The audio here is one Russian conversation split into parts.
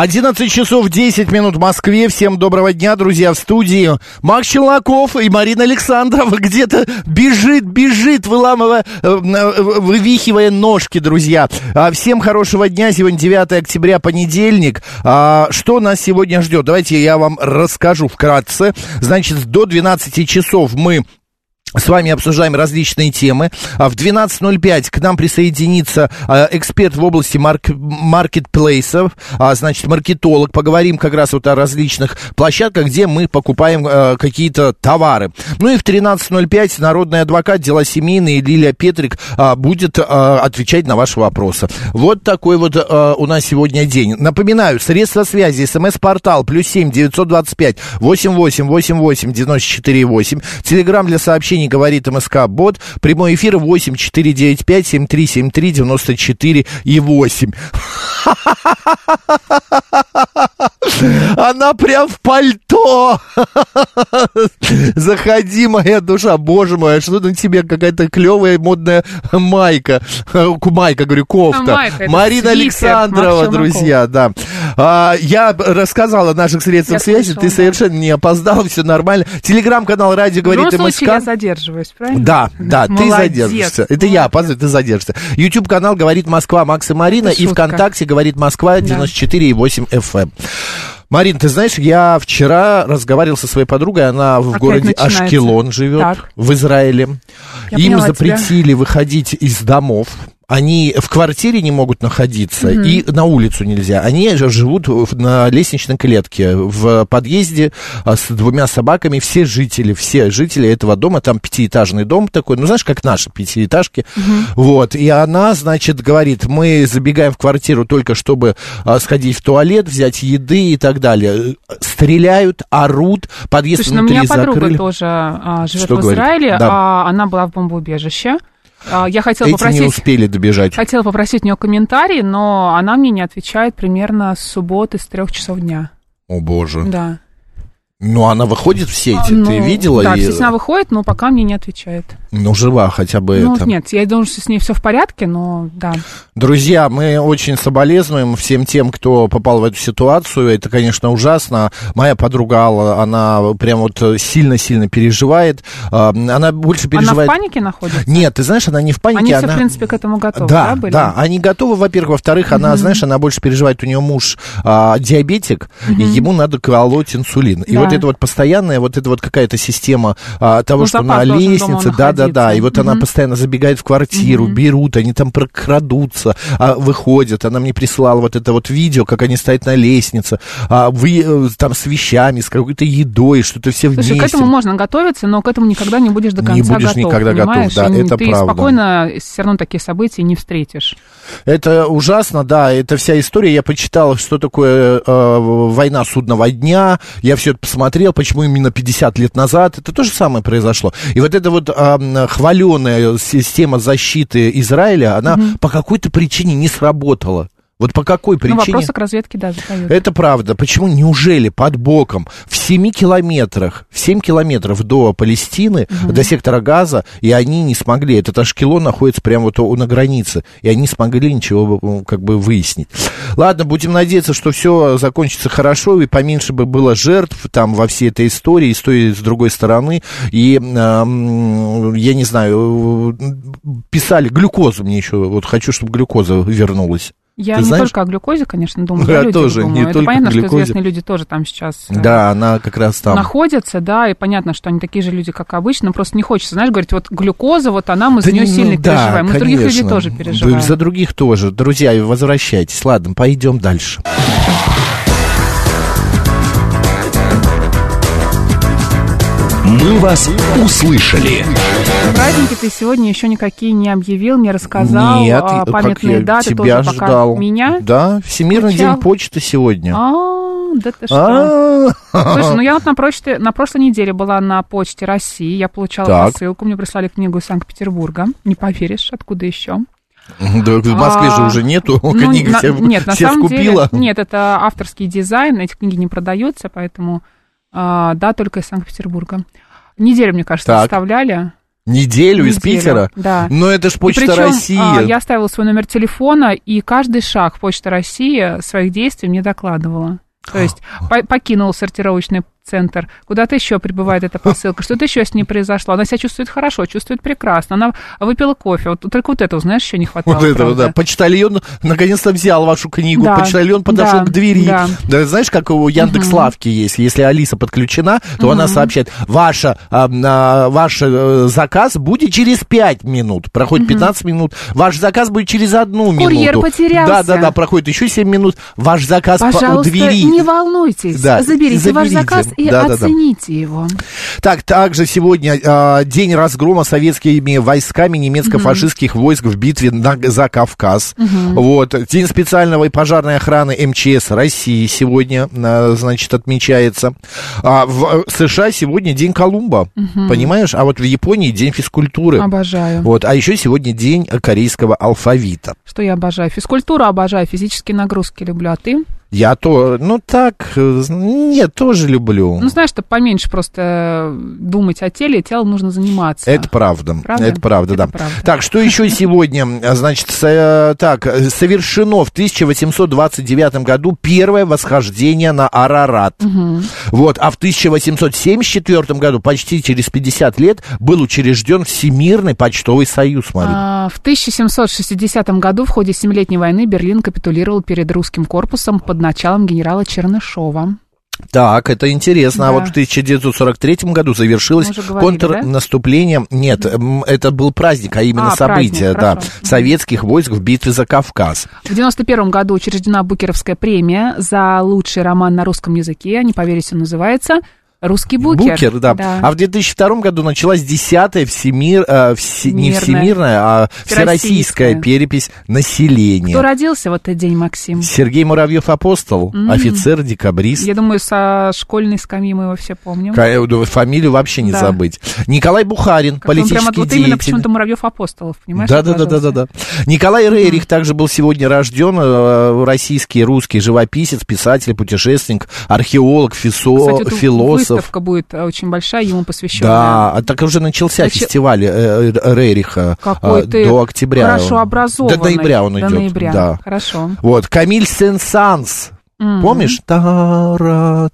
11 часов 10 минут в Москве. Всем доброго дня, друзья, в студии. Макс Челноков и Марина Александрова где-то бежит, бежит, выламывая, э, э, вывихивая ножки, друзья. А, Всем хорошего дня. Сегодня 9 октября, понедельник. А, Что нас сегодня ждет? Давайте я вам расскажу вкратце. Значит, до 12 часов мы с вами обсуждаем различные темы. А В 12.05 к нам присоединится а, эксперт в области марк- маркетплейсов, а, значит, маркетолог. Поговорим как раз вот о различных площадках, где мы покупаем а, какие-то товары. Ну и в 13.05 народный адвокат, дела семейные, Лилия Петрик а, будет а, отвечать на ваши вопросы. Вот такой вот у нас сегодня день. Напоминаю, средства связи, смс-портал, плюс семь девятьсот двадцать пять восемь восемь восемь восемь девяносто четыре восемь. Телеграмм для сообщений говорит МСК Бот. Прямой эфир 8 495 7373 94 и 8. Она прям в пальто. Заходи, моя душа. Боже мой, а что на тебе какая-то клевая модная майка. Майка, говорю, кофта. А майка, Марина Александрова, друзья, да. А, я рассказал о наших средствах Я связи. слышала, Ты да. совершенно не опоздал, все нормально. Телеграм-канал Радио В говорит МСК. случае я задерживаюсь, правильно? Да, да, ты Молодец, задержишься. Это я опаздываю, ты задержишься. YouTube канал говорит Москва, Макс и Марина. Это И шутка. ВКонтакте говорит Москва 94,8 FM. Марин, ты знаешь, я вчера разговаривал со своей подругой, она в Опять городе начинается. Ашкелон живет, Так. в Израиле. Я Им запретили выходить из домов. Они в квартире не могут находиться, и на улицу нельзя. Они же живут на лестничной клетке, в подъезде а, с двумя собаками. Все жители, все жители этого дома, там пятиэтажный дом такой, ну, знаешь, как наши пятиэтажки. Вот, и она, значит, говорит, мы забегаем в квартиру только чтобы а, сходить в туалет, взять еды и так далее. Стреляют, орут, подъезд Слушай, ну, у внутри меня подруга закрыли. тоже а, живет Что в? Израиле, Да. а, она была в бомбоубежище. А, я хотела Эти попросить... не успели добежать. Хотела попросить у нее комментарий, но она мне не отвечает примерно с субботы, с трех часов дня. О боже. Да. Ну, она выходит в сети, ты Ну, видела? Да, и- естественно, выходит, но пока мне не отвечает. Ну, жива хотя бы ну, это. нет, я думаю, что с ней все в порядке, но да. Друзья, мы очень соболезнуем всем тем, кто попал в эту ситуацию. Это, конечно, ужасно. Моя подруга Алла, она прям вот сильно-сильно переживает. А, Она больше Она в переживает... панике находится? Нет, ты знаешь, она не в панике, Они она... все, в принципе, к этому готовы, да, да, были? да, они готовы, во-первых. Во-вторых, она, знаешь, она больше переживает, у нее муж а, диабетик, и ему надо колоть инсулин. И Да. вот это вот постоянная, вот это вот какая-то система а, того, Ну, что на лестнице, дома да-да-да, и вот она постоянно забегает в квартиру, берут, они там прокрадутся, а, выходят. Она мне присылала вот это вот видео, как они стоят на лестнице, а, вы, э, там с вещами, с какой-то едой, что-то все Слушай, вместе. к этому можно готовиться, но к этому никогда не будешь до Не конца будешь готов, никогда готов, да, И это ты правда. спокойно все равно такие события не встретишь. Это ужасно, да, это вся история. Я почитал, что такое э, война судного дня. Я все это посмотрел, почему именно 50 лет назад. Это то же самое произошло. И вот эта вот э, хваленая система защиты Израиля, она по какой-то причине не сработала. Вот по какой Ну, причине? вопросы к разведке, да, задают. Это правда. Почему, неужели под боком в 7 километрах, в 7 километров до Палестины, до сектора Газа, и они не смогли, этот Ашкелон находится прямо вот на границе, и они не смогли ничего как бы выяснить. Ладно, будем надеяться, что все закончится хорошо, и поменьше бы было жертв там во всей этой истории, и с той, и с другой стороны, и, эм, я не знаю, э, писали глюкозу мне еще, вот хочу, чтобы глюкоза вернулась. Я Ты не знаешь? только о глюкозе, конечно, думаю, Я людях тоже, не думаю. Это только понятно, о что глюкозе. известные люди тоже там сейчас э, Да, она как раз там. находятся, да, и понятно, что они такие же люди, как обычно, но просто не хочется, знаешь, говорить, вот глюкоза, вот она, мы за Да нее ну сильно да, переживаем. Мы за других людей конечно. тоже переживаем. За других тоже. Друзья, возвращайтесь. Ладно, пойдем дальше. Мы вас услышали. Праздники ты сегодня еще никакие не объявил, не рассказал. Нет, а, как памятные я даты тебя тоже ждал. пока меня. Да, Всемирный Включал. день почты сегодня. А, да ты что? А, Слушай, ну я вот на, почте, на прошлой неделе была на почте России, я получала Так. посылку, мне прислали книгу из Санкт-Петербурга. Не поверишь, откуда еще? Да, в Москве же А, уже нету, Ну, книги на- все, нет, на все самом скупила. деле, нет, это авторский дизайн, эти книги не продаются, поэтому, а, да, только из Санкт-Петербурга. Неделю, мне кажется, Так. доставляли. Неделю из Неделю, Питера? да. Но это ж И Почта причем, России. а, я оставила свой номер телефона, и каждый шаг Почта России своих действий мне докладывала. То есть по- покинул сортировочный центр, куда-то еще прибывает эта посылка, что-то еще с ней произошло. Она себя чувствует хорошо, чувствует прекрасно. Она выпила кофе. Вот только вот этого, знаешь, еще не хватало. Вот этого, правда. да. Почтальон наконец-то взял вашу книгу. Да, Почтальон подошел да, к двери. да. Да, знаешь, как у Яндекс Лавки есть, если Алиса подключена, то она сообщает, ваша, а, а, ваш э, заказ будет через 5 минут. Проходит 15 минут. Ваш заказ будет через одну Курьер минуту. потерялся. Да, да, да, проходит еще 7 минут. Ваш заказ по- у Пожалуйста, двери. не волнуйтесь. Да, заберите, ваш заберите. заказ и Да, да, да. оцените его. Так, также сегодня а, день разгрома советскими войсками немецко-фашистских войск в битве на, за Кавказ. Вот. День специального и пожарной охраны МЧС России сегодня, а, значит, отмечается. А в э, США сегодня день Колумба, понимаешь? А вот в Японии день физкультуры. Обожаю. Вот. А еще сегодня день корейского алфавита. Что я обожаю? Физкультуру обожаю, физические нагрузки люблю. А ты? Я то, ну так, э, нет, тоже люблю. Ну, знаешь, чтобы поменьше просто думать о теле, телом нужно заниматься. Это правда. Правда? Это правда, Это да. правда. Так, что еще сегодня? Значит, с- э, так, э, совершено в 1829 году первое восхождение на Арарат. Вот, а в 1874 году, почти через 50 лет, был учрежден Всемирный почтовый союз, Марина. А, В 1760 году в ходе Семилетней войны Берлин капитулировал перед русским корпусом под началом генерала Чернышова. Так, это интересно. А Да. вот в 1943 году завершилось говорили, контрнаступление. Нет, м, это был праздник, а именно А, праздник, событие, да, хорошо. советских войск в битве за Кавказ. В 91 году учреждена Букеровская премия за лучший роман на русском языке. Не поверите, называется «Русский букер». да. А в 2002 году началась десятая всемир, э, все- не Всемирная. а всероссийская перепись населения. Кто родился в этот день, Максим? Сергей Муравьев апостол, офицер, декабрист. Я думаю, со школьной скамьи мы его все помним. Э, да, Фамилию вообще не Да. забыть. Николай Бухарин, Как он прямо политический вот именно деятель. почему-то Муравьев апостолов, понимаешь? Да, да, да, да, да, да. Николай Рерих также был сегодня рожден, э, российский, русский живописец, писатель, путешественник, археолог, фисо- Кстати, вот философ. выставка будет э, очень большая, ему посвященная. Да, а так уже начался Начи- фестиваль э, э, Рериха Какой э, ты до октября. хорошо образованный. До ноября он идет. До ноября, Да. хорошо. Вот, Камиль Сен-Санс. М. Помнишь? Тара,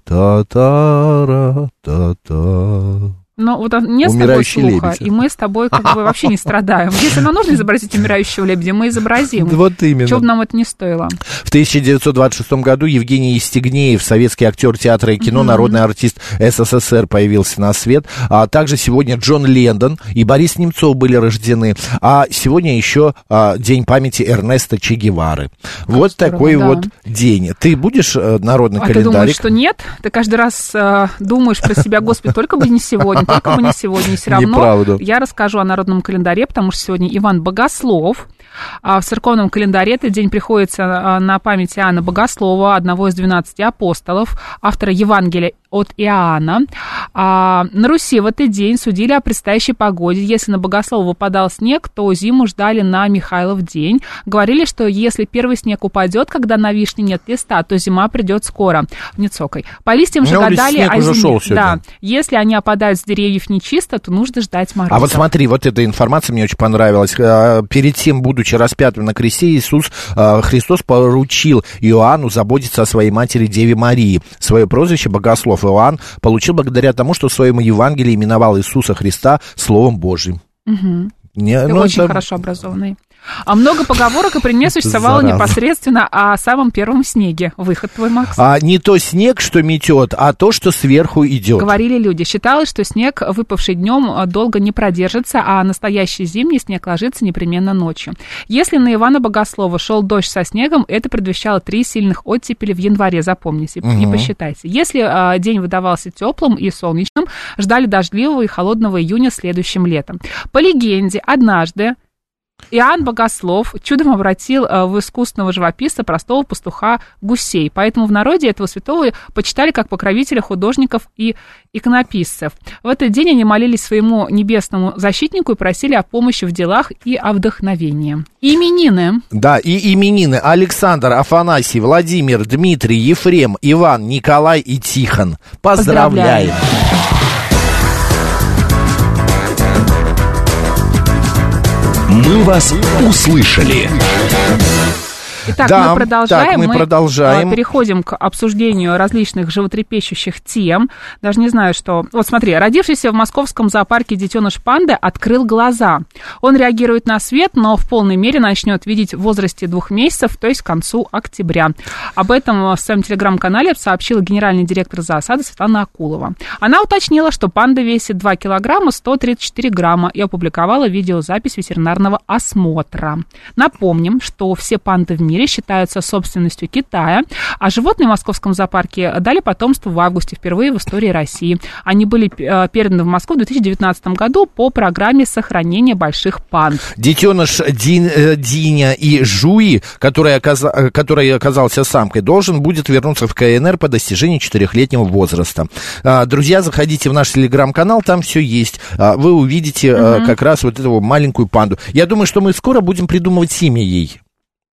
Ну, вот нет с тобой Умирающий слуха, лебедь. и мы с тобой как бы вообще не страдаем. Если нам нужно изобразить умирающего лебедя, мы изобразим. Вот именно. Чего бы нам это не стоило. В 1926 году Евгений Евстигнеев, советский актер театра и кино, народный артист СССР, появился на свет. А также сегодня Джон Лендон и Борис Немцов были рождены. А сегодня еще а, День памяти Эрнеста Че Гевары. вот здорово, такой да. вот день. Ты будешь э, народный А ты думаешь, календарик? что нет? Ты каждый раз э, думаешь про себя, Господи, только бы не сегодня, только бы не сегодня. И все равно Неправда. я расскажу о народном календаре, потому что сегодня Иван Богослов. А в церковном календаре этот день приходится а, на память Иоанна Богослова, одного из 12 апостолов, автора Евангелия от Иоанна. А, на Руси в этот день судили о предстоящей погоде. Если на Богослова выпадал снег, то зиму ждали на Михайлов день. Говорили, что если первый снег упадет, когда на вишне нет листа, то зима придет скоро. Не цокай. По листьям же Ну, ведь гадали о зиме. Да. Если они опадают с деревьев нечисто, то нужно ждать мороза. А вот смотри, вот эта информация мне очень понравилась. Э, Перед тем, будучи распятым на кресте, Иисус э, Христос поручил Иоанну заботиться о своей матери Деве Марии. Свое прозвище Богослов Иоанн получил благодаря тому, что в своем Евангелии именовал Иисуса Христа Словом Божьим. Мгм. Не, Ты ну, очень это- хорошо образованный. А много поговорок и пример существовало Зараза. непосредственно о самом первом снеге. Выход твой, Макс. А не то снег, что метет, а то, что сверху идет. Говорили люди. Считалось, что снег, выпавший днем, долго не продержится, а настоящий зимний снег ложится непременно ночью. Если на Ивана Богослова шел дождь со снегом, это предвещало три сильных оттепели в январе, запомните и посчитайте. Если а, день выдавался теплым и солнечным, ждали дождливого и холодного июня следующим летом. По легенде, однажды Иоанн Богослов чудом обратил э, в искусственного живописца простого пастуха гусей. Поэтому в народе этого святого почитали как покровителя художников и иконописцев. В этот день они молились своему небесному защитнику и просили о помощи в делах и о вдохновении. Именины. Да, и именины Александр, Афанасий, Владимир, Дмитрий, Ефрем, Иван, Николай и Тихон. Поздравляем! «Мы вас услышали». Итак, Да, мы продолжаем. так, мы продолжаем. а, переходим к обсуждению различных животрепещущих тем. Даже не знаю, что... Вот смотри, родившийся в московском зоопарке детеныш панды открыл глаза. Он реагирует на свет, но в полной мере начнет видеть в возрасте двух месяцев, то есть к концу октября. Об этом в своем телеграм-канале сообщила генеральный директор зоосада Светлана Акулова. Она уточнила, что панда весит 2 килограмма 134 грамма и опубликовала видеозапись ветеринарного осмотра. Напомним, что все панды в мире считаются собственностью Китая, а животные в московском зоопарке дали потомство в августе впервые в истории России. Они были э, переданы в Москву в 2019 году по программе сохранения больших панд. Детеныш Дин- э, Диня и Жуи, который, оказа- э, который оказался самкой, должен будет вернуться в КНР по достижении четырехлетнего возраста. А, Друзья, заходите в наш телеграм-канал, там все есть. А, Вы увидите э, как раз вот эту маленькую панду. Я думаю, что мы скоро будем придумывать имя ей.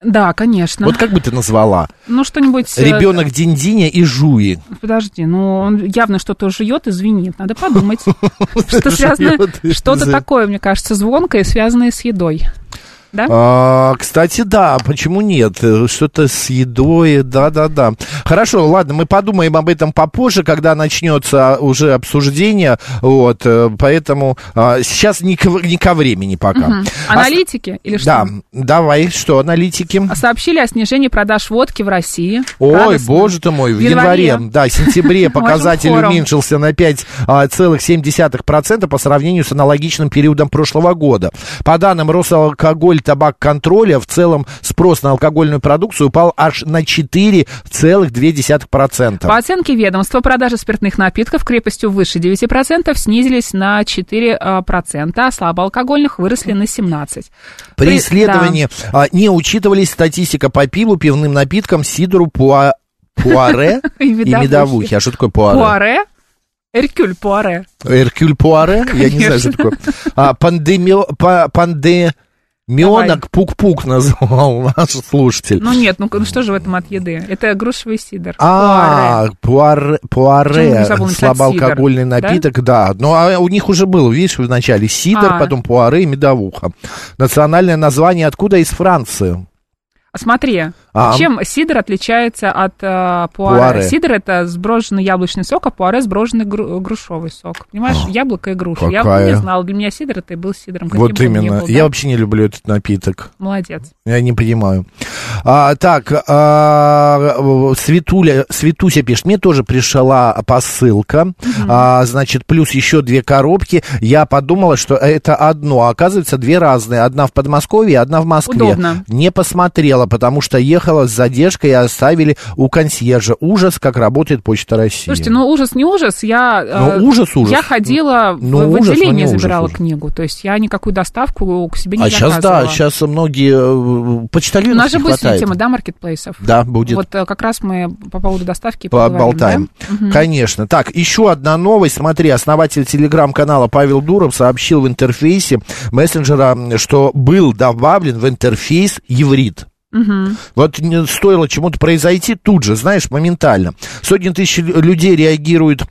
Да, конечно. Вот как бы ты назвала? Ну, что-нибудь... э, Ребенок Динь-Диня и Жуи. Подожди, ну он явно что-то жует и звенит. Надо подумать. Что связано, что-то такое, мне кажется, звонкое, связанное с едой. Да? А, кстати, да, почему нет? Что-то с едой, да-да-да. Хорошо, ладно, мы подумаем об этом попозже, когда начнется уже обсуждение, вот, э, поэтому а, сейчас не ко, не ко времени пока. Мгм. Аналитики или что? Да, давай, что, аналитики? Сообщили о снижении продаж водки в России. Ой, Радостно. боже ты мой, в В январе. январе, да, сентябре показатель уменьшился на 5,7% по сравнению с аналогичным периодом прошлого года. По данным Росалкоголь табак контроля, в целом спрос на алкогольную продукцию упал аж на 4,2%. По оценке ведомства, продажи спиртных напитков крепостью выше 9% снизились на 4%, а слабоалкогольных выросли на 17%. При При- исследовании а, не учитывались статистика по пиву, пивным напиткам, сидору, пуа- пуаре И медовухе. А что такое пуаре? Пуаре? Эркюль Пуаре. Эркюль Пуаре? Я не знаю, что такое. А, пандемио, па- пандемионок пук-пук назвал наш слушатель. Ну нет, ну ну что же в этом от еды? Это грушевый сидр. А, пуаре, пуаре, слабоалкогольный напиток, да. Ну, а у них уже был, видишь, в начале сидр, А. потом пуаре и медовуха. Национальное название откуда? Из Франции. А Смотри, А. чем сидр отличается от э, пуаре? Пуаре. Сидр это сброженный яблочный сок, а пуаре сброженный гру- грушевый сок. Понимаешь, яблоко и груша. Я какая. не знала, для меня сидр это и был сидром. Вот именно. был, Я да. вообще не люблю этот напиток. Молодец. Я не понимаю. А, так, а, Светуля, Светуся пишет, мне тоже пришла посылка, а, значит, плюс еще две коробки. Я подумала, что это одно, а оказывается две разные. Одна в Подмосковье, одна в Москве. Удобно. Не посмотрела, потому что ехала с задержкой и оставили у консьержа. Ужас, как работает Почта России. Слушайте, ну ужас не ужас, я... э, Ну, ужас, ужас. Я ходила в- Ну, в ужас, но отделение, ужас, забирала ужас. книгу. То есть я никакую доставку к себе не а сейчас, заказывала. да, сейчас многие э, У почтальонов нас же будет тема, да, маркетплейсов? Да, будет. Вот э, как раз мы по поводу доставки Поболтаем. да? Конечно. Так, еще одна новость. Смотри, основатель телеграм-канала Павел Дуров сообщил в интерфейсе мессенджера, что был добавлен в интерфейс еврит. Мгм. Вот стоило чему-то произойти тут же, знаешь, моментально. Сотни тысяч лю- людей реагируют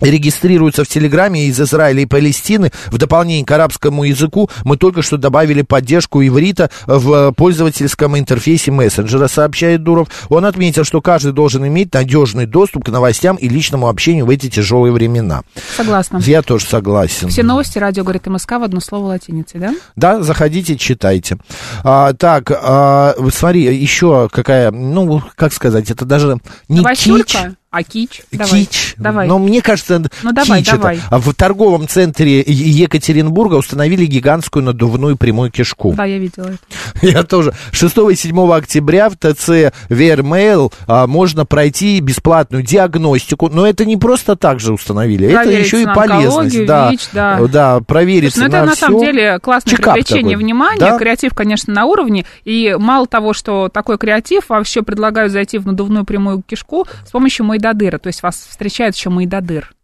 регистрируются в Телеграме из Израиля и Палестины. В дополнение к арабскому языку мы только что добавили поддержку иврита в пользовательском интерфейсе мессенджера, сообщает Дуров. Он отметил, что каждый должен иметь надежный доступ к новостям и личному общению в эти тяжелые времена. Согласна. Я тоже согласен. Все новости радио говорит МСК в одно слово латиницей, да? Да, заходите, читайте. А, так, а, смотри, еще какая, ну, как сказать, это даже не Новостюлька? кич, А кич? Давай. Кич. Давай. Но мне кажется, Ну, давай, кич это. давай. А В торговом центре Екатеринбурга установили гигантскую надувную прямую кишку. Да, я видела это. Я тоже. 6 и 7 октября в ТЦ Вермейл а, можно пройти бесплатную диагностику. Но это не просто так же установили. Это Проверить еще и на полезность. да, ВИЧ, да. да, проверить Слушай, ну это на, самом всё. деле классное Чекап привлечение такой. внимания, Да. креатив, конечно, на уровне, и мало того, что такой креатив, вообще предлагают зайти в надувную прямую кишку с помощью Майдадыра, то есть вас встречает еще Майдадыр.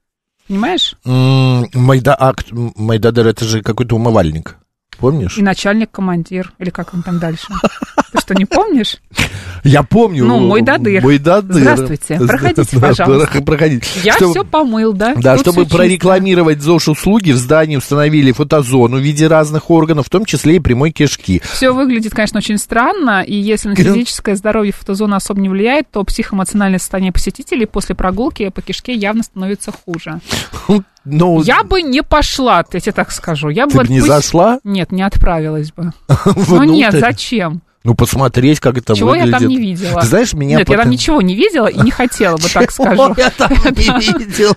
Понимаешь? Майда, а, к- м, Майдадер это же какой-то умывальник. Помнишь? И начальник, командир, или как он там дальше. Ты что, не помнишь? Я помню. Ну, Мойдадыр. Мойдадыр. Здравствуйте. Проходите, пожалуйста. Проходите. Я Чтобы- все помыл, да? Да, Тут чтобы прорекламировать ЗОЖ-услуги, в здании установили фотозону в виде разных органов, в том числе и прямой кишки. Все выглядит, конечно, очень странно, и если на физическое здоровье фотозона особо не влияет, то психоэмоциональное состояние посетителей после прогулки по кишке явно становится хуже. Ну, Я бы не пошла, я тебе так скажу. Я ты бы бы не зашла? Нет, не отправилась бы. Ну нет, зачем? Ну, посмотреть, как это Чего выглядит. я там не видела? Ты знаешь, меня... Нет, я там потом- ничего не видела и не хотела бы, так Чего скажу. я там не видел?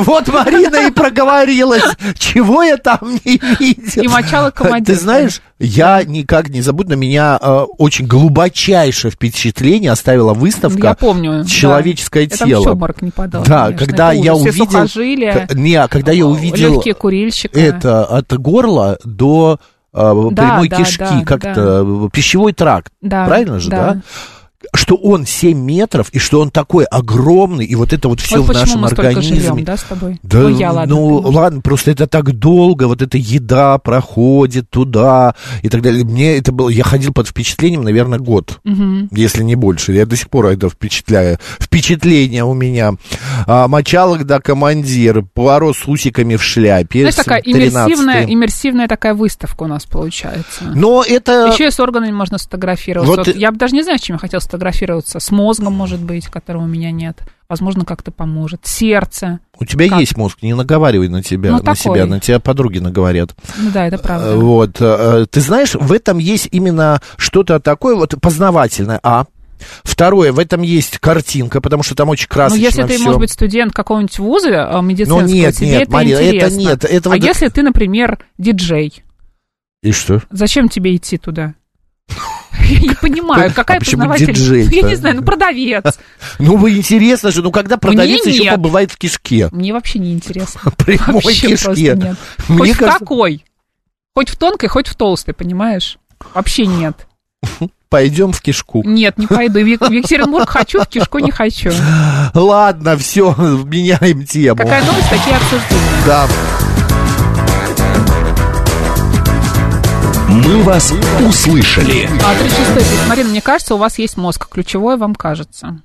Вот Марина и проговорилась. Чего я там не видел? И мочала командира. Ты знаешь, я никак не забуду, на меня э, очень глубочайшее впечатление оставила выставка Я помню. «Человеческое Я тело». в обморок не падала, Да, конечно. когда я. Все увидел... Не, когда я увидел легкие курильщика. это от горла до э, прямой да, кишки, да, как-то пищевой тракт. Да, Правильно же, да? да. Что он 7 метров, и что он такой огромный, и вот это вот все Вот в нашем мы организме. живем, да, с тобой? Да, Ну, я, ладно, ну, ты, ладно, просто это так долго, вот эта еда проходит туда и так далее. Мне это было, я ходил под впечатлением, наверное, год, Мгм. если не больше. Я до сих пор это впечатляю. Впечатление у меня. А, мочалок, да, командир, поваро с усиками в шляпе. Знаешь, такая 13-й. иммерсивная, иммерсивная такая выставка у нас получается. Но это... Еще и с органами можно сфотографироваться. Вот Вот Я бы даже не знаю, с чем я хотела сфотографироваться. С мозгом, может быть, которого у меня нет. Возможно, как-то поможет. Сердце. У тебя Как? есть мозг, не наговаривай на тебя, Ну, на такой. себя, на тебя подруги наговорят. Ну да, это правда. Э, Вот, э, ты знаешь, в этом есть именно что-то такое вот познавательное, а. Второе, в этом есть картинка, потому что там очень Ну, красочно если ты, всё. может быть, студент какого-нибудь вуза э, медицинского, Ну, нет, тебе нет, это это интересно. нет, это а если ты, например, диджей, И что? зачем тебе идти туда? Я не понимаю, какая А познавательность. Я не знаю, ну продавец. Ну, вы интересно же, ну, когда продавец Мне еще нет. побывает в кишке? Мне вообще не интересно. Прямой Вообще кишке. нет. Мне Хоть в какой. Хоть в тонкой, хоть в толстой, понимаешь? Вообще нет. пойдем в кишку. Нет, не пойду. В Екатеринбург хочу, в Кишку не хочу. Ладно, все, меняем тему. Какая новость, такие обсуждения. Да. «Мы вас услышали». А 36 пишет, Марина, мне кажется, у вас есть мозг. Ключевое вам кажется.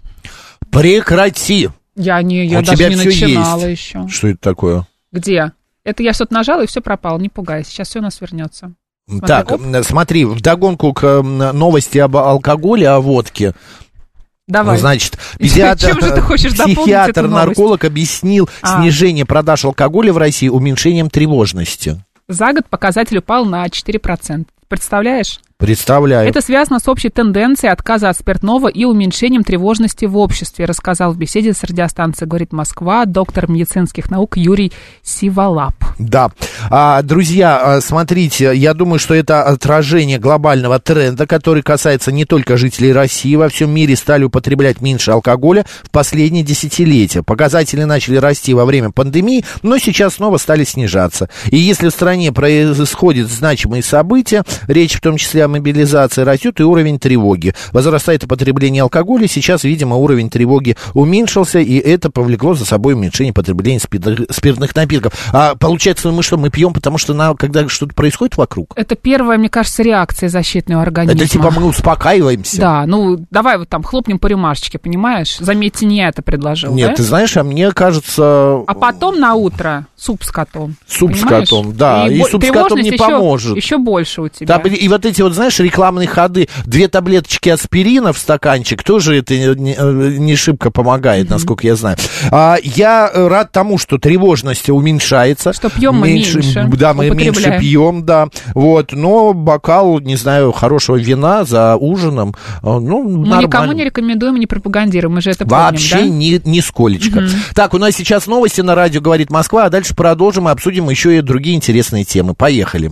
Прекрати. Я не, я У даже тебя не всё начинала есть. еще. Что это такое? Где? Это я что-то нажала, и все пропало. Не пугайся, сейчас все у нас вернется. Смотри, так, оп. смотри, вдогонку к новости об алкоголе, о водке. Давай. Ну, Значит, педиатр, чем же ты хочешь дополнить эту психиатр, новость? нарколог объяснил А. снижение продаж алкоголя в России уменьшением тревожности. За год показатель упал на 4%. Представляешь? Представляю. Это связано с общей тенденцией отказа от спиртного и уменьшением тревожности в обществе, рассказал в беседе с радиостанцией «Говорит Москва» доктор медицинских наук Юрий Сиволап. Да. А, друзья, а, смотрите, я думаю, что это отражение глобального тренда, который касается не только жителей России. Во всем мире стали употреблять меньше алкоголя в последние десятилетия. Показатели начали расти во время пандемии, но сейчас снова стали снижаться. И если в стране происходят значимые события, речь в том числе о мобилизации, растет и уровень тревоги. Возрастает употребление алкоголя, сейчас, видимо, уровень тревоги уменьшился, и это повлекло за собой уменьшение потребления спиртных, напитков. А получается, мы что, мы пьем, потому что на, когда что-то происходит вокруг? Это первая, мне кажется, реакция защитного организма. Это типа мы успокаиваемся? Да, ну давай вот там хлопнем по рюмашечке, понимаешь? Заметьте, не я это предложил, Нет, да? ты знаешь, а мне кажется... А потом на утро суп с котом. Суп с понимаешь? котом, да, и бо- суп с котом не тревожность поможет. Еще, больше у тебя. Да, и вот эти вот, знаешь, рекламные ходы, две таблеточки аспирина в стаканчик, тоже это не, э, не шибко помогает, насколько я знаю. А, я э, рад тому, что тревожность уменьшается. Что пьем мы меньше, Да, мы меньше пьем, да. Вот, но бокал, не знаю, хорошего вина за ужином, э, ну, Мы нормально. никому не рекомендуем и не пропагандируем, мы же это Вообще помним, да? ни, нисколечко. Так, у нас сейчас новости на радио «Говорит Москва», а дальше продолжим и обсудим еще и другие интересные темы. Поехали.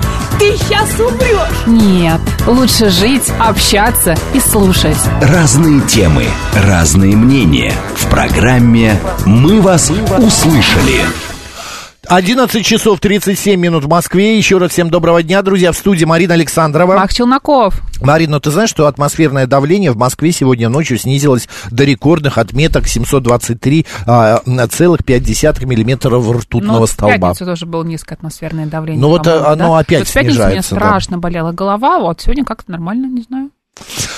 ты сейчас умрешь. Нет, лучше жить, общаться и слушать. Разные темы, разные мнения. В программе «Мы вас услышали». 11 часов 37 минут в Москве. Еще раз всем доброго дня, друзья. В студии Марина Александрова. Мак Челноков. Марина, ну ты знаешь, что атмосферное давление в Москве сегодня ночью снизилось до рекордных отметок 723,5 миллиметров ртутного Ну, вот в столба. пятницу тоже было низкое атмосферное давление. Ну, вот, оно да? опять Вот в пятницу снижается, мне да. страшно болела голова, вот сегодня как-то нормально, не знаю.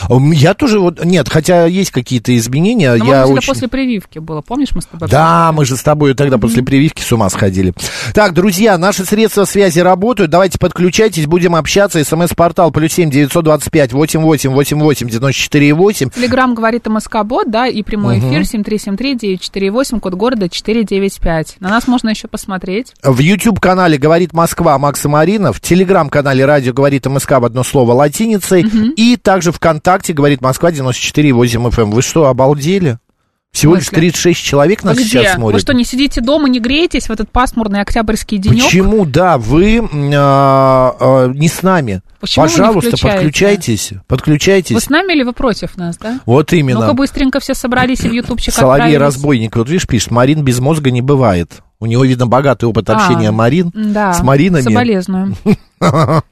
Я тоже вот... Нет, хотя есть какие-то изменения. Но, я очень... после прививки было, помнишь, мы с тобой Да, мы же с тобой тогда после прививки с ума сходили. Так, друзья, наши средства связи работают. Давайте подключайтесь, будем общаться. СМС-портал плюс семь девятьсот двадцать пять восемь восемь восемь восемь девяносто четыре восемь. Телеграмм говорит МСК Бот, да, и прямой эфир 7373-948, код города 495. На нас можно еще посмотреть. В YouTube-канале «Говорит Москва» Макса Марина, в Телеграм-канале «Радио говорит МСК» в одно слово латиницей, и также ВКонтакте «Говорит Москва» 94,8 FM. Вы что, обалдели? Всего лишь смысле? 36 человек нас Вы сейчас где? смотрят. Вы что, не сидите дома, не греетесь в этот пасмурный октябрьский денек? Почему, да, вы а, а, не с нами? Почему Пожалуйста, подключайтесь, подключайтесь. Вы с нами или вы против нас, да? Вот именно. Ну-ка быстренько все собрались и в ютубчик Соловей отправились. разбойник. Вот видишь, пишет, Марин без мозга не бывает. У него, видно, богатый опыт А, общения Марин Да, с Маринами. соболезную.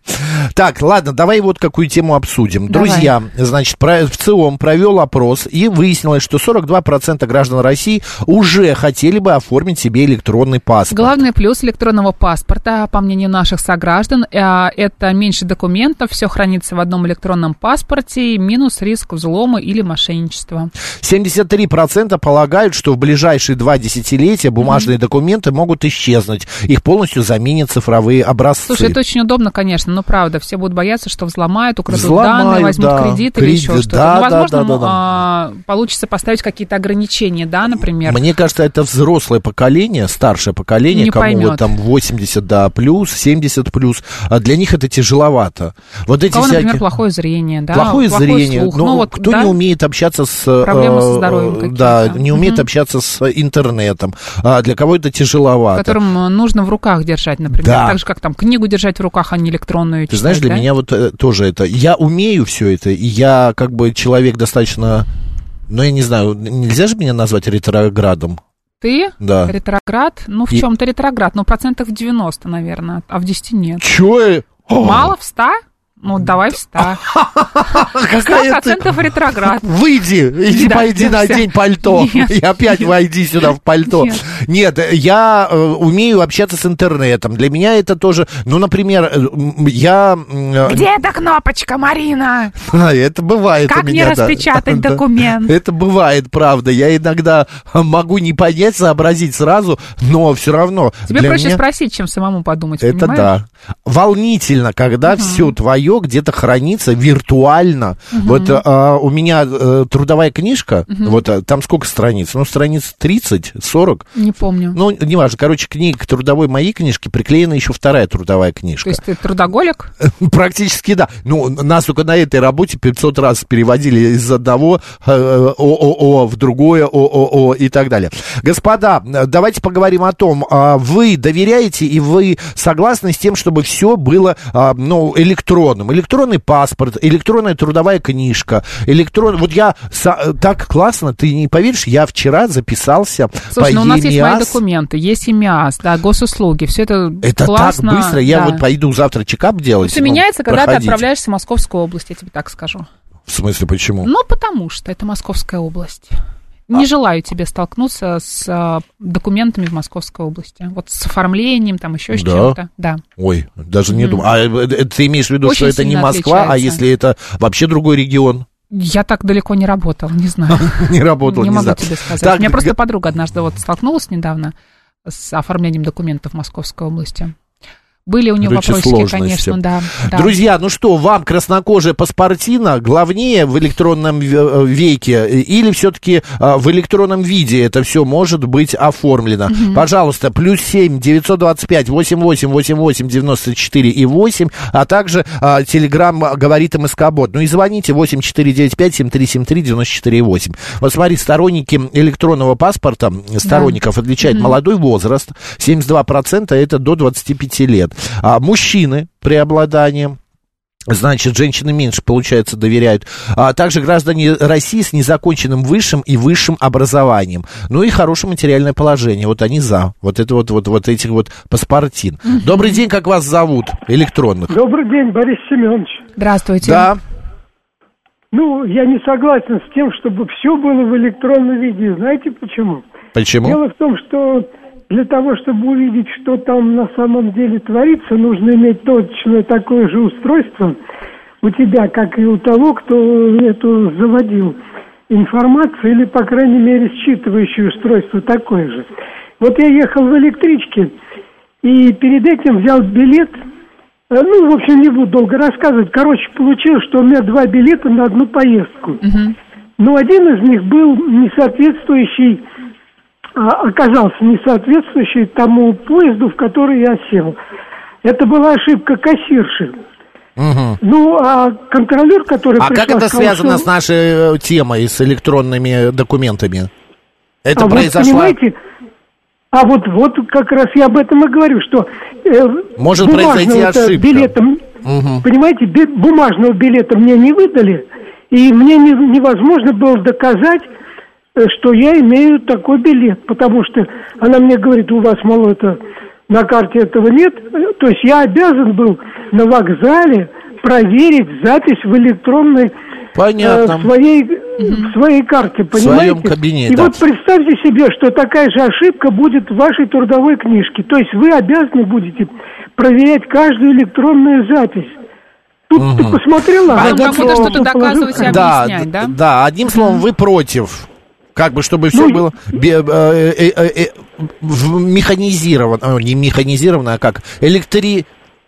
Так, ладно, давай вот какую тему обсудим. Давай. Друзья, значит, в ЦИОМ провел опрос, и выяснилось, что 42% граждан России уже хотели бы оформить себе электронный паспорт. Главный плюс электронного паспорта, по мнению наших сограждан, э, это меньше документов, все хранится в одном электронном паспорте, минус риск взлома или мошенничества. 73% полагают, что в ближайшие два десятилетия бумажные документы могут исчезнуть. Их полностью заменят цифровые образцы. Слушай, это очень удобно, конечно, но правда, все будут бояться, что взломают, украдут Взломают, данные, возьмут да. кредит или Кредит, еще что-то. да, ну, да, возможно, да, да, а, получится поставить какие-то ограничения, да, например. Мне кажется, это взрослое поколение, старшее поколение, Не кому поймет. вот там 80 да, плюс, 70 плюс, а для них это тяжеловато. Вот У эти кого, всякие... например, плохое зрение, да, Плохое плохой зрение. слух. Ну, Ну, вот, кто да, не умеет общаться с... Проблемы со э, здоровьем э. Да, не умеет Мгм. общаться с интернетом. А для кого это тяжеловато. которым нужно в руках держать, например. Да. Так же, как там книгу держать в руках, а не электронную Ты читать, знаешь, для да? меня вот э, тоже это... Я умею все это, и я как бы человек достаточно... Ну, я не знаю, нельзя же меня назвать ретроградом? Ты? Да. Ретроград? Ну, в И- чем-то ретроград? Ну, процентов в 90, наверное, а в 10 нет. Чё? Мало в 100? Ну, давай в 100. Какая. 100% ретроград. Выйди, иди Да, пойди да, надень всё. пальто. Нет. И опять войди сюда в пальто. Нет. Нет, я э, умею общаться с интернетом. Для меня это тоже, ну, например, э, я... э, Где эта кнопочка, Марина? А, Это бывает Как мне распечатать Да. документ? Это бывает, правда. Я иногда могу не понять, сообразить сразу, но все равно. Тебе проще меня спросить, чем самому подумать, Это понимаешь? да. Волнительно, когда все твое жилье где-то хранится виртуально. Вот а, у меня э, трудовая книжка, вот а, там сколько страниц? Ну, страниц 30, 40. Не помню. Ну, неважно. Короче, книга к трудовой моей книжке приклеена еще вторая трудовая книжка. То есть ты трудоголик? Практически да. Ну, нас только на этой работе 500 раз переводили из одного э, ООО в другое ООО и так далее. Господа, э, давайте поговорим о том, а, вы доверяете и вы согласны с тем, чтобы все было, а, ну, электронным. Электронный паспорт, электронная трудовая книжка, электрон... Вот я со- так классно, ты не поверишь, я вчера записался Слушай, по ну у нас есть мои документы, есть ИМИАС, да, госуслуги, все это, Это классно. так быстро, я да. вот пойду завтра чекап делать. Все ну, меняется, когда проходить. ты отправляешься в Московскую область, я тебе так скажу. В смысле, почему? Ну, потому что это Московская область. А. Не желаю тебе столкнуться с а, документами в Московской области. Вот с оформлением, там еще с Да? чем-то. Да. Ой, даже не думаю. А э, э, ты имеешь в виду, Очень что это не Москва, а отличается. если это вообще другой регион? Я так далеко не работал, не знаю. Не работал, не не могу знаю. тебе сказать. У меня просто подруга однажды вот столкнулась недавно с оформлением документов в Московской области. Были у нее Короче, вопросики, сложности. конечно, да. да. Друзья, ну что, вам, краснокожая паспортина, главнее в электронном э, веке или все-таки в электронном виде это все может быть оформлено? Пожалуйста, плюс семь девятьсот двадцать пять восемь восемь восемь восемь девяносто четыре и восемь, а также а, телеграмм говорит МСК-бот. Ну и звоните восемь четыре девять пять семь три семь три девяносто четыре и восемь. Вот смотри, сторонники электронного паспорта, сторонников отличает молодой возраст, 72% это до 25 лет. А мужчины преобладание. Значит, женщины меньше, получается, доверяют. А также граждане России с незаконченным высшим и высшим образованием. Ну и хорошее материальное положение. Вот они за. Вот это вот, вот, вот этих вот паспортин. Добрый день, как вас зовут? Электронных. Добрый день, Борис Семенович. Здравствуйте. Да. Ну, я не согласен с тем, чтобы все было в электронном виде. Знаете почему? Почему? Дело в том, что для того, чтобы увидеть, что там на самом деле творится, нужно иметь точно такое же устройство у тебя, как и у того, кто эту заводил информацию, или, по крайней мере, считывающее устройство такое же. Вот я ехал в электричке, и перед этим взял билет, Э, ну, в общем, не буду долго рассказывать. Короче, получилось, что у меня два билета на одну поездку. Но один из них был не соответствующий, а, оказался не соответствующий тому поезду, в который я сел. Это была ошибка кассирши. Мгм. Ну, а контролер, который А пришла, как это сказал, связано что- с нашей э, темой, с электронными документами? Это а произошло... понимаете, а вот, вот как раз я об этом и говорю, что э, Может бумажного произойти ошибка. билета, Мгм. понимаете, бумажного билета мне не выдали, и мне не- невозможно было доказать, что я имею такой билет, потому что она мне говорит, у вас, мало это, на карте этого нет, Э, то есть я обязан был на вокзале проверить запись в электронной э, Понятно. в своей, в своей карте, В своем понимаете? кабинете, И да. вот представьте себе, что такая же ошибка будет в вашей трудовой книжке. То есть вы обязаны будете проверять каждую электронную запись. Тут ты посмотрела, А она кому-то что-то доказывать и Да, объяснять, д- да? да, одним словом, вы против. Как бы, чтобы все Ну, было э, э, э, э, в- механизировано, не механизировано, а как электри...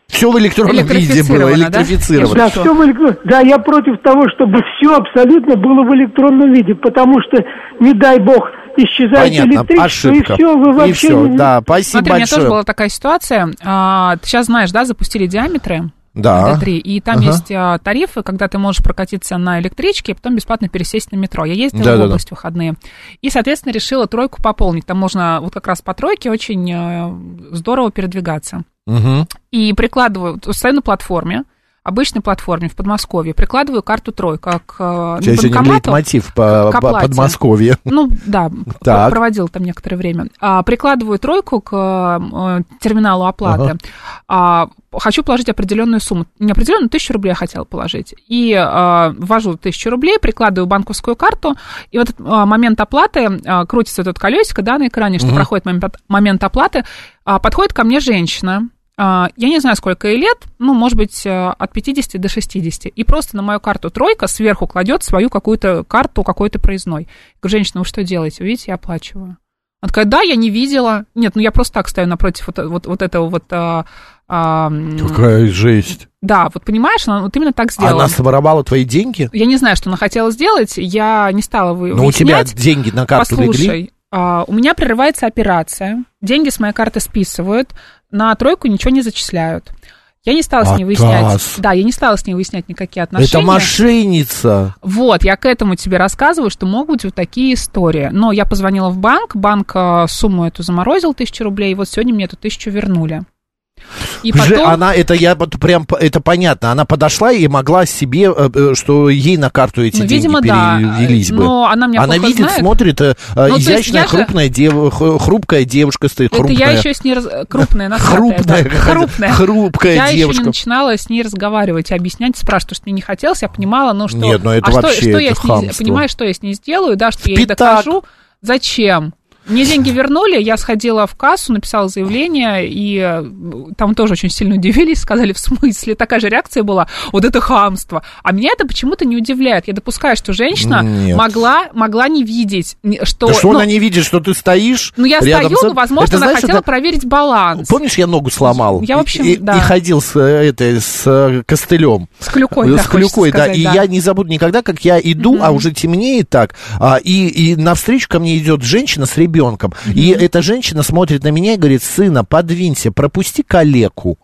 Все в электронном виде было, Электрифицировано, да? Да, все в электро- да, я против того, чтобы все абсолютно было в электронном виде, потому что, не дай бог, исчезает Понятно, электричество, ошибка. и все, вы вообще... И все, да, спасибо Смотри, у меня тоже большое. была такая ситуация. А, ты сейчас знаешь, да, запустили диаметры. Да. Д3, и там Ага. есть а, тарифы, когда ты можешь прокатиться на электричке, и потом бесплатно пересесть на метро. Я ездила Да-да-да. в область в выходные. И, соответственно, решила тройку пополнить. Там можно вот как раз по тройке очень э, здорово передвигаться. Мгм. И прикладываю, стою на платформе, обычной платформе в Подмосковье, прикладываю карту тройка к э, Сейчас сегодня лейтмотив по, к оплате. Подмосковье. Ну, да, Так. проводил там некоторое время. А, прикладываю тройку к э, терминалу оплаты. А, хочу положить определенную сумму. Не определенную, тысячу рублей я хотела положить. И э, ввожу тысячу рублей, прикладываю банковскую карту, и вот этот э, момент оплаты, э, крутится этот колесико, да, на экране, что проходит момент, момент оплаты, а, подходит ко мне женщина, а, я не знаю, сколько ей лет, ну, может быть, э, от 50 до 60. И просто на мою карту тройка сверху кладет свою какую-то карту какой-то проездной. Я говорю, женщина, вы что делаете? Вы видите, я оплачиваю. Она такая, да, я не видела. Нет, ну я просто так стою напротив вот, вот, вот этого вот... А, а, Какая жесть. Да, вот понимаешь, она вот именно так сделала. Она своровала твои деньги? Я не знаю, что она хотела сделать, я не стала вы Но у тебя деньги на карту Послушай, легли? а, у меня прерывается операция, деньги с моей карты списывают, на тройку ничего не зачисляют. Я не стала с ней выяснять. Атас. Да, я не стала с ней выяснять никакие отношения. Это мошенница. Вот, я к этому тебе рассказываю, что могут быть вот такие истории. Но я позвонила в банк, банк э, сумму эту заморозил, тысячу рублей, и вот сегодня мне эту тысячу вернули. И потом... она, это я прям, это понятно, она подошла и могла себе, э, э, что ей на карту эти Ну, деньги видимо, да. перевелись бы. Но она меня Она видит, знает. смотрит, э, Ну, изящная, я же- крупная, дев- хрупкая девушка стоит, Это хрупкая. я еще с ней... раз- Крупная, носатая, Хрупная, да. хрупная. хрупкая я еще девушка. не начинала с ней разговаривать, объяснять, спрашивать, потому что мне не хотелось, я понимала, ну что... Нет, ну это а что- вообще, что, я это с ней, хамство. понимаешь, что я с ней сделаю, да, что я ей пятак. докажу, зачем? Мне деньги вернули, я сходила в кассу, написала заявление, и э, там тоже очень сильно удивились, сказали, в смысле, такая же реакция была, вот это хамство. А меня это почему-то не удивляет. Я допускаю, что женщина Нет. могла, могла не видеть, что... Да что ну, она не видит, что ты стоишь ну, я стою, с- ну, возможно, Это, она знаешь, хотела это- проверить баланс. Помнишь, я ногу сломал? Я, в общем, и, да. и ходил с, э, этой, с э, костылем. С клюкой, С да, хочется клюкой, да. сказать, И да. я не забуду никогда, как я иду, а уже темнеет так, а, и, и навстречу ко мне идет женщина с ребенком. И эта женщина смотрит на меня и говорит, сына, подвинься, пропусти калеку.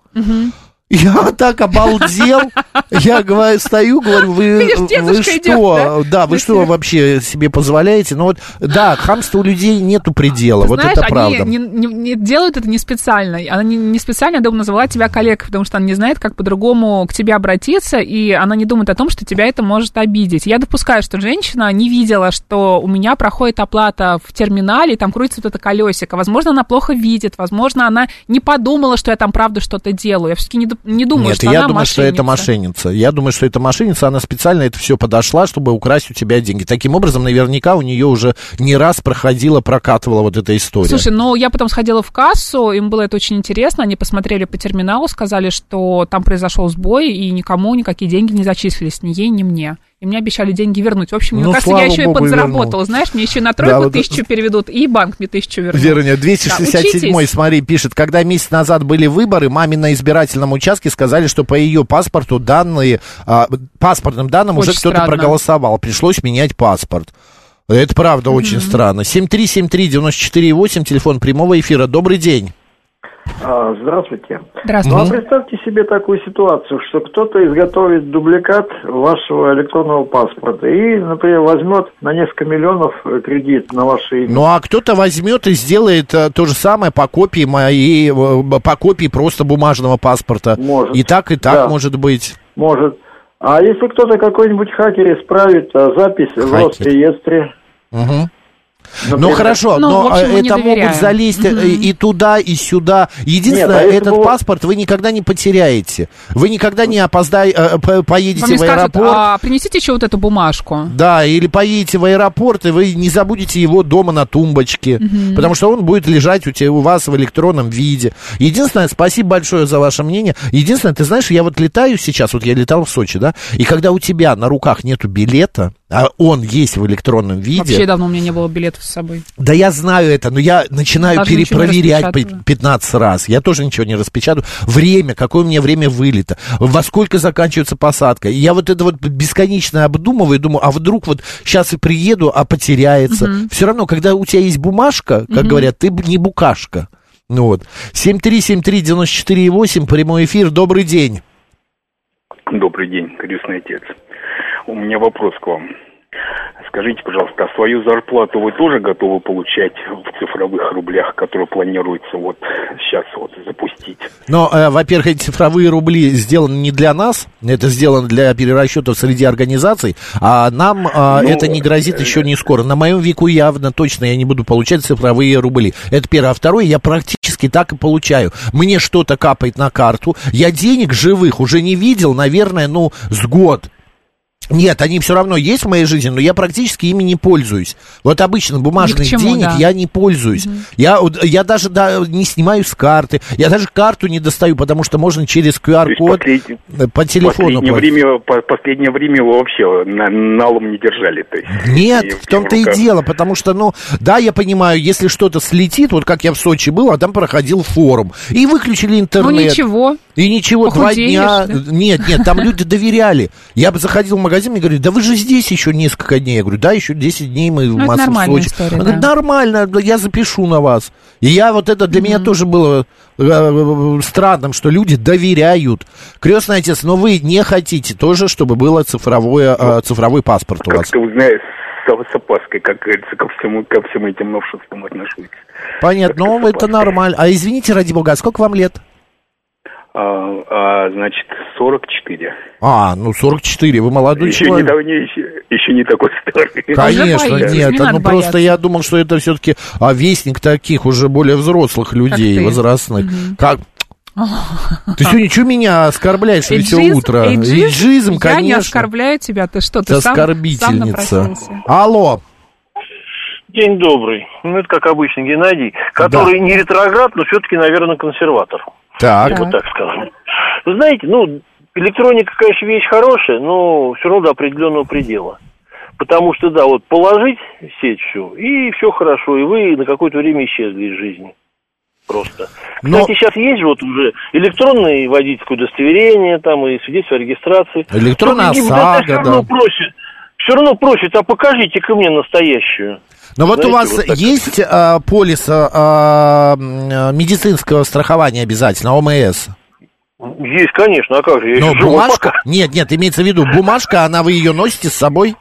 Я так обалдел. Я говорю, стою, говорю, вы, Видишь, вы дедушка идет, что? да? вы что вообще себе позволяете? Ну вот, да, хамство у людей нету предела, Ты вот знаешь, это они правда. Не, не- не делают это не специально. Она не, не специально, я думаю, назвала тебя коллегой, потому что она не знает, как по-другому к тебе обратиться, и она не думает о том, что тебя это может обидеть. Я допускаю, что женщина не видела, что у меня проходит оплата в терминале, и там крутится вот это колесико. Возможно, она плохо видит, возможно, она не подумала, что я там правда что-то делаю. Я все-таки не, ду- не думаю, Нет, что я она думаю, что это мошенница. мошенница. Я думаю, что это мошенница, она специально это все подошла, чтобы украсть у тебя деньги. Таким образом, наверняка у нее уже не раз проходила, прокатывала вот эта история. Слушай, ну я потом сходила в кассу, им было это очень интересно, они посмотрели по терминалу, сказали, что там произошел сбой, и никому никакие деньги не зачислились, ни ей, ни мне. И мне обещали деньги вернуть. В общем, мне Ну, кажется, слава я еще богу, и подзаработала. вернул. Знаешь, мне еще на тройку Да, вот тысячу переведут, и банк мне тысячу вернул. Вероня, Да, 267 учитесь. смотри, пишет, когда месяц назад были выборы, маме на избирательном участке сказали, что по ее паспорту данные, а, паспортным данным уже Очень кто-то странно. проголосовал, пришлось менять паспорт. Это правда очень странно. 7373948, телефон прямого эфира. Добрый день. А, Здравствуйте. Здравствуйте. Ну, а представьте себе такую ситуацию, что кто-то изготовит дубликат вашего электронного паспорта и, например, возьмет на несколько миллионов э, кредит на ваше имя. Ну а кто-то возьмет и сделает э, то же самое по копии моей, э, по копии просто бумажного паспорта. Может. И так, и так Да. может быть. Может. А если кто-то какой-нибудь хакер исправит запись в Хакер. Росреестре? Ну например, хорошо, Ну, но общем, э, это могут залезть э, и туда, и сюда. Единственное, Нет, а этот паспорт вы никогда не потеряете. Вы никогда не опоздаете, поедете Вам в скажут, аэропорт. а принесите еще вот эту бумажку. Да, или поедете в аэропорт, и вы не забудете его дома на тумбочке, потому что он будет лежать у, тебя, у вас в электронном виде. Единственное, спасибо большое за ваше мнение. Единственное, ты знаешь, я вот летаю сейчас, вот я летал в Сочи, да, и когда у тебя на руках нету билета, а он есть в электронном виде, Вообще давно у меня не было билетов с собой. да я знаю это, но я начинаю Даже перепроверять по распечатываю. 15 раз. Я тоже ничего не распечатаю. Время, какое у меня время вылета, во сколько заканчивается посадка. И я вот это вот бесконечно обдумываю, думаю, а вдруг вот сейчас и приеду, а потеряется. Все равно, когда у тебя есть бумажка, как говорят, ты не букашка. Ну вот. 7373948, прямой эфир, добрый день. Добрый день, крестный отец. У меня вопрос к вам. Скажите, пожалуйста, а свою зарплату вы тоже готовы получать в цифровых рублях, которые планируется вот сейчас вот запустить? Но, э, во-первых, эти цифровые рубли сделаны не для нас, это сделано для перерасчетов среди организаций, а нам э, Ну, это не грозит еще не скоро. На моем веку явно точно я не буду получать цифровые рубли. Это первое. А второе, я практически так и получаю. Мне что-то капает на карту, я денег живых уже не видел, наверное, ну, с год. Нет, они все равно есть в моей жизни, но я практически ими не пользуюсь. Вот обычно бумажных чему, денег да. я не пользуюсь. Я, вот- я даже да, не снимаю с карты. Я даже карту не достаю, потому что можно через QR-код послед- э, по телефону Последнее платить. время, по- последнее время вообще на, налом не держали. То есть, Нет, И в том-то и дело, потому что, ну, да, я понимаю, если что-то слетит, вот как я в Сочи был, а там проходил форум, и выключили интернет. Ну ничего. И ничего, два Похудеешь, дня. да? Нет, нет, там люди доверяли. Я бы заходил в магазин, мне говорят, да вы же здесь еще несколько дней. Я говорю, да, еще 10 дней мы в Ну, это Москве, в нормальная Сочи. история, Она говорит, да. нормально, да я запишу на вас. И я вот это для меня тоже было э, странным, что люди доверяют. Крестный отец, но вы не хотите тоже, чтобы было цифровое, э, цифровой паспорт у вас. Как-то, вы знаете, с, опаской, как говорится, ко всему, ко всем этим новшествам отношусь. Понятно, ну с это нормально. А извините, ради бога, а сколько вам лет? А, а, значит, 44. А, ну 44, вы молодой еще, не, человек. так- не- еще, еще не такой старый. Конечно, боитесь, нет, не ну надо просто бояться. я думал, что это все-таки а, вестник таких уже более взрослых людей, возрастных. Как? Ты сегодня что меня оскорбляешь в все утро? эйджиз? Эйджизм, Я не конечно. оскорбляю тебя, ты что, Ты ты сам, сам оскорбительница. напросился. Алло. День добрый. Ну, это как обычно Геннадий, который не ретроград, но все-таки, наверное, консерватор. Так. Я бы так сказал. Вы знаете, ну, электроника, конечно, вещь хорошая, но все равно до определенного предела. Потому что, да, вот положить сеть всю, и все хорошо, и вы на какое-то время исчезли из жизни. Просто. Но- Кстати, сейчас есть вот уже электронное водительское удостоверение, там и свидетельство о регистрации. Электронная Все ОСАГО, равно да. просят, все равно просят, а покажите-ка мне настоящую. Но вот у вас вот есть а, полис а, медицинского страхования обязательно, ОМС? Есть, конечно, а как же? Я Но бумажка, пока. нет, нет, имеется в виду бумажка, она вы ее носите с собой?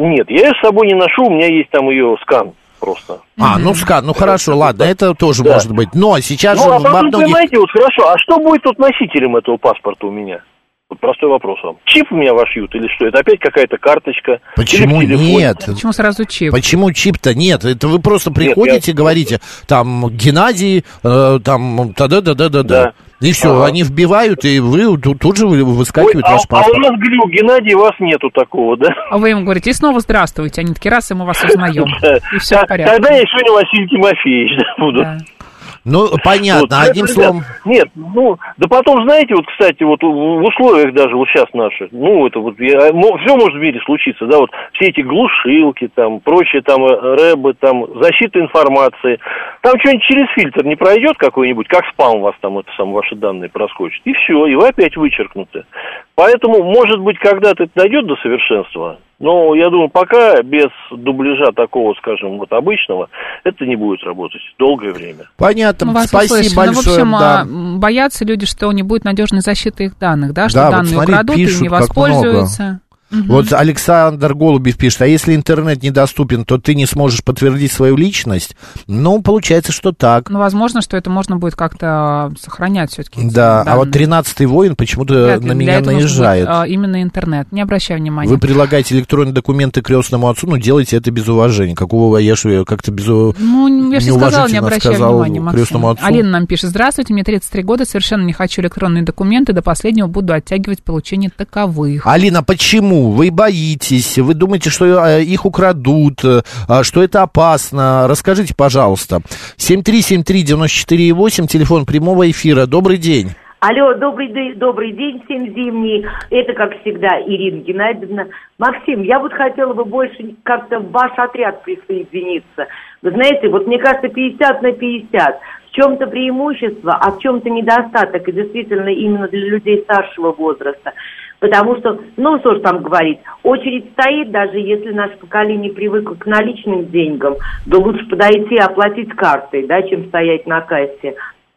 Нет, я ее с собой не ношу, у меня есть там ее скан просто. А, ну скан, ну хорошо, ладно, это тоже Да. может быть. Но сейчас Ну, же а потом, многих... понимаете, вот хорошо, а что будет тут носителем этого паспорта у меня? Вот простой вопрос вам. Чип у меня вошьют или что? Это опять какая-то карточка? Почему нет? Почему сразу чип? Почему чип-то нет? Это вы просто приходите, я- говорите, там, Геннадий, э, там, да-да-да-да-да. Да. И все, Ага. они вбивают, и вы тут, тут же вы- Ой, выскакивает а, ваш а у паспорт. нас глюк, Геннадий, у вас нету такого, да? А вы ему говорите, и снова здравствуйте. Они такие, раз, и мы вас узнаем. И все в порядке. Тогда я сегодня Василий Тимофеевич буду. Ну, понятно, Вот, одним словом... Нет, ну, да потом, знаете, вот, кстати, вот в условиях даже вот сейчас наших, ну, это вот, все может в мире случиться, да, вот все эти глушилки, там, прочие там э, рэбы, там, защита информации, там что-нибудь через фильтр не пройдет какой-нибудь, как спам у вас там, это сам, ваши данные проскочит, и все, и вы опять вычеркнуты. Поэтому, может быть, когда-то это дойдет до совершенства, но я думаю, пока без дубляжа такого, скажем, вот обычного, это не будет работать долгое время. Понятно, Мы вас спасибо услышали. большое. Ну, в общем, да. а, м, боятся люди, что не будет надежной защиты их данных, да, что Да, вот данные смотри, украдут пишут, и не как воспользуются. Вот Александр Голубев пишет, а если интернет недоступен, то ты не сможешь подтвердить свою личность? Ну, получается, что так. Ну, возможно, что это можно будет как-то сохранять все-таки. Да, а вот 13-й воин почему-то на меня наезжает. а, именно интернет. Не обращай внимания. Вы предлагаете электронные документы крестному отцу, ну, делайте это без уважения. Какого я же как-то без... Ну, я же сказала, не обращай сказал внимания, Максим. крестному отцу. Алина нам пишет. Здравствуйте, мне 33 года, совершенно не хочу электронные документы, до последнего буду оттягивать получение таковых. Алина, почему? Вы боитесь, вы думаете, что э, их украдут, э, а, что это опасно? Расскажите, пожалуйста. 7373948, телефон прямого эфира. Добрый день. Алло, добрый, день, добрый день всем зимний. Это, как всегда, Ирина Геннадьевна. Максим, я вот хотела бы больше как-то в ваш отряд присоединиться. Вы знаете, вот мне кажется, 50 на 50. В чем-то преимущество, а в чем-то недостаток. И действительно именно для людей старшего возраста. Потому что, ну, что ж там говорить, очередь стоит, даже если наше поколение привыкло к наличным деньгам, да лучше подойти и оплатить картой, да, чем стоять на кассе.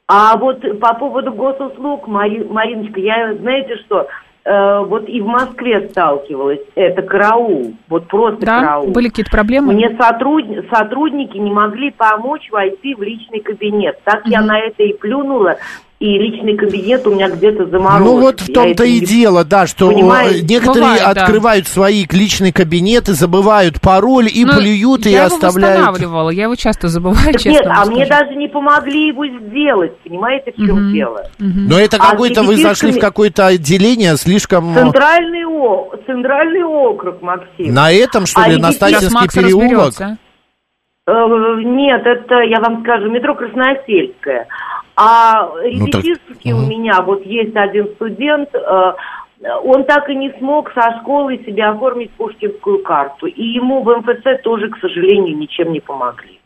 А вот по поводу госуслуг, Мари, Мариночка, я, знаете что, э, вот и в Москве сталкивалась, это караул, вот просто Да? караул. Были какие-то проблемы? Мне сотруд- сотрудники не могли помочь войти в личный кабинет. Так я на это и плюнула. И личный кабинет у меня где-то заморожен. Ну вот в Я том-то и не- дело, да, что Понимаете? некоторые Бывает, да. открывают свои личные кабинеты, забывают пароль и Ну, плюют и я его оставляют. восстанавливала, я его часто забываю, Так честно нет, а мне скажу. даже не помогли его сделать, понимаете, в чем дело? Но это А какой-то, вы зашли в какое-то отделение слишком... э, Центральный, о... Центральный округ, Максим. На этом, что А ли, ребятишки- на Макс переулок? разберется. Нет, это, я вам скажу, метро Красносельская. А Ну, так- у меня, вот есть один студент, э, он так и не смог со школы себе оформить пушкинскую карту. И ему в МФЦ тоже, к сожалению, ничем не помогли.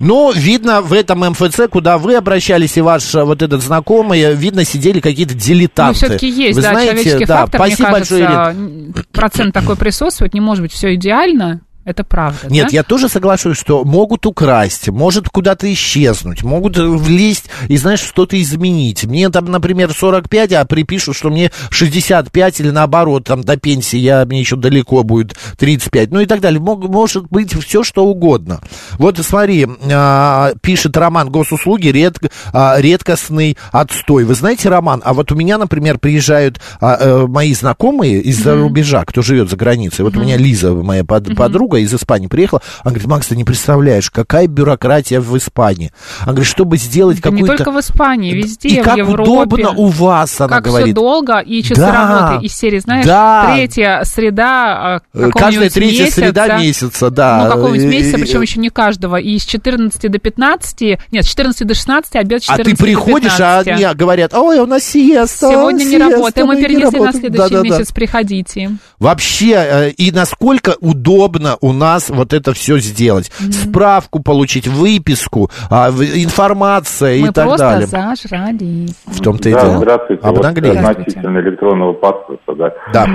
Ну, видно, в этом МФЦ, куда вы обращались, и ваш э, вот этот знакомый, э, видно, сидели какие-то Ну, дилетанты. все-таки есть, Вы да, знаете, человеческий да, фактор, спасибо мне кажется, большое, процент такой присутствует, не может быть все идеально, это правда, Нет, да? я тоже соглашусь, что могут украсть, может куда-то исчезнуть, могут влезть и, знаешь, что-то изменить. Мне там, например, 45, а припишут, что мне 65 или наоборот, там до пенсии я, мне еще далеко будет 35, ну и так далее. Мог- может быть все, что угодно. Вот смотри, а, пишет Роман, госуслуги ред, а, редкостный отстой. Вы знаете, Роман, а вот у меня, например, приезжают а, э, мои знакомые из-за рубежа, кто живет за границей. Вот у меня Лиза, моя под- подруга из Испании, приехала. Она говорит, Макс, ты не представляешь, какая бюрократия в Испании. Она говорит, чтобы сделать Да не какую-то... только в Испании, везде, И в как Европе. удобно у вас, она как говорит. все долго, и часы Да, работы из серии, знаешь, да. третья среда э, Э, Каждая третья месяца, среда месяца, да. Ну, какого-нибудь месяца, причем еще не каждого. И с 14 до 15, нет, с 14 до 16, обед с А 14 ты приходишь, а 15. они говорят, ой, у нас сиеста. Сегодня не сиеста, работаем, мы не перенесли на работаем». следующий Да-да-да. месяц, приходите. Вообще, э, и насколько удобно у нас вот это все сделать. Справку получить, выписку, а, информация Мы и так просто далее. зажрались. В том-то и Да, дело. здравствуйте. Вот Обнаглели. относительно электронного паспорта, да. Да.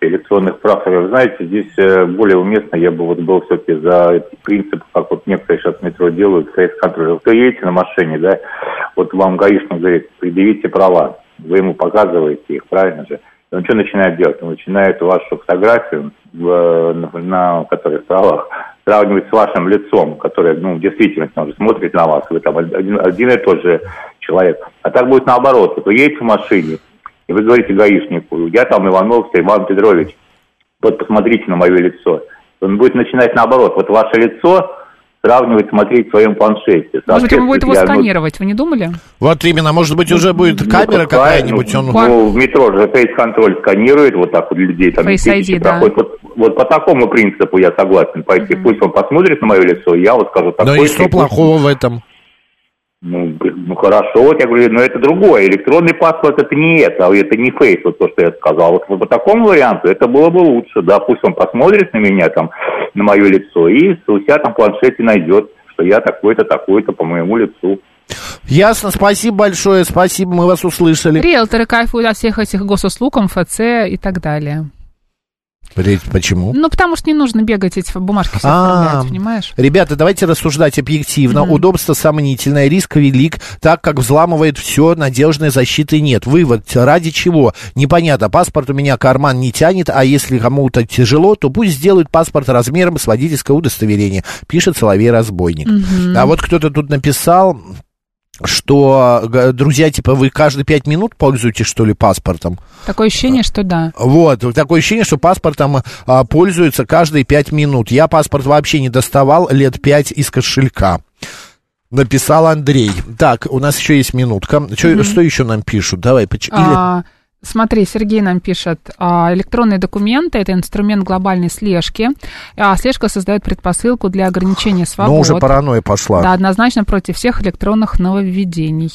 электронных прав. Вы знаете, здесь э, более уместно, я бы вот был все-таки за эти принципы, как вот некоторые сейчас в метро делают, фейс-контроль. Вот вы едете на машине, да, вот вам гаишник говорит, предъявите права, вы ему показываете их, правильно же? И он что начинает делать? Он начинает вашу фотографию, на, в правах, сравнивать с вашим лицом, которое, ну, в действительности, он же смотрит на вас, вы там один, один и тот же человек. А так будет наоборот. Вы едете в машине, и вы говорите гаишнику, я там Иванов Иван Петрович, вот посмотрите на мое лицо. Он будет начинать наоборот. Вот ваше лицо сравнивать, смотреть в своем планшете. Может быть, он будет его Я, ну, сканировать, вы не думали? Вот именно, может быть, уже будет ну, камера вот какая-нибудь. Он... Ну, в метро же фейс-контроль сканирует вот так вот людей, там Face ID, да. Вот, вот по такому принципу я согласен пойти. Пусть он посмотрит на мое лицо, и я вот скажу Да такой. и что плохого в этом? Ну, ну хорошо, вот я говорю, но это другое. Электронный паспорт это не это, а это не фейс, вот то, что я сказал. Вот, вот по такому варианту это было бы лучше, да, пусть он посмотрит на меня там, на мое лицо, и у себя там в планшете найдет, что я такой-то, такой-то по моему лицу. Ясно, спасибо большое, спасибо, мы вас услышали. Риэлторы кайфуют от всех этих госуслуг, МФЦ и так далее. Почему? Ну, потому что не нужно бегать эти бумажки все А, понимаешь? Ребята, давайте рассуждать объективно. Удобство сомнительное, риск велик, так как взламывает все, надежной защиты нет. Вывод, ради чего? Непонятно. Паспорт у меня карман не тянет, а если кому-то тяжело, то пусть сделают паспорт размером с водительское удостоверение, пишет Соловей-разбойник. А вот кто-то тут написал, что, г- друзья, типа, вы каждые пять минут пользуетесь, что ли, паспортом? Такое ощущение, что да. Вот, такое ощущение, что паспортом а, пользуются каждые пять минут. Я паспорт вообще не доставал лет пять из кошелька. Написал Андрей. Так, у нас еще есть минутка. Чё- Что еще нам пишут? Давай, поч- или- А, смотри, Сергей нам пишет, а, электронные документы – это инструмент глобальной слежки. А слежка создает предпосылку для ограничения свобод. Ну, уже паранойя пошла. Да, однозначно против всех электронных нововведений.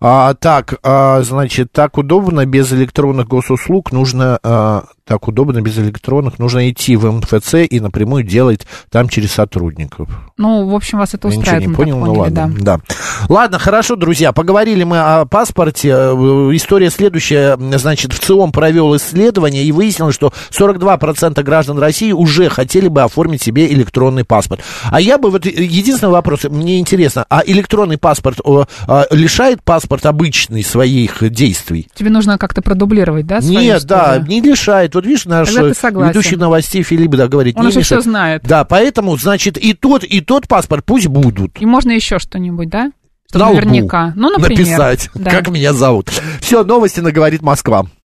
А, так, а, значит, так удобно без электронных госуслуг нужно, а, так удобно без электронных нужно идти в МФЦ и напрямую делать там через сотрудников. Ну, в общем, вас это Я ничего устраивает, не понял, ну поняли, ладно. да. Да. Ладно, хорошо, друзья, поговорили мы о паспорте. Э, История следующая. Значит, в ЦИОМ провел исследование и выяснилось, что 42% граждан России уже хотели бы оформить себе электронный паспорт. А я бы, вот э, единственный вопрос, мне интересно, а электронный паспорт о, а, лишает паспорт обычный своих действий? Тебе нужно как-то продублировать, да, свою Нет, да, не лишает. Вот видишь, наш ведущий новостей Филипп, да, говорит, Он не уже лишает. знает. Да, поэтому, значит, и тот, и тот паспорт пусть будут. И можно еще что-нибудь, да? что На лбу наверняка. Ну, например. написать, Да. как меня зовут. Все, новости на «Говорит Москва».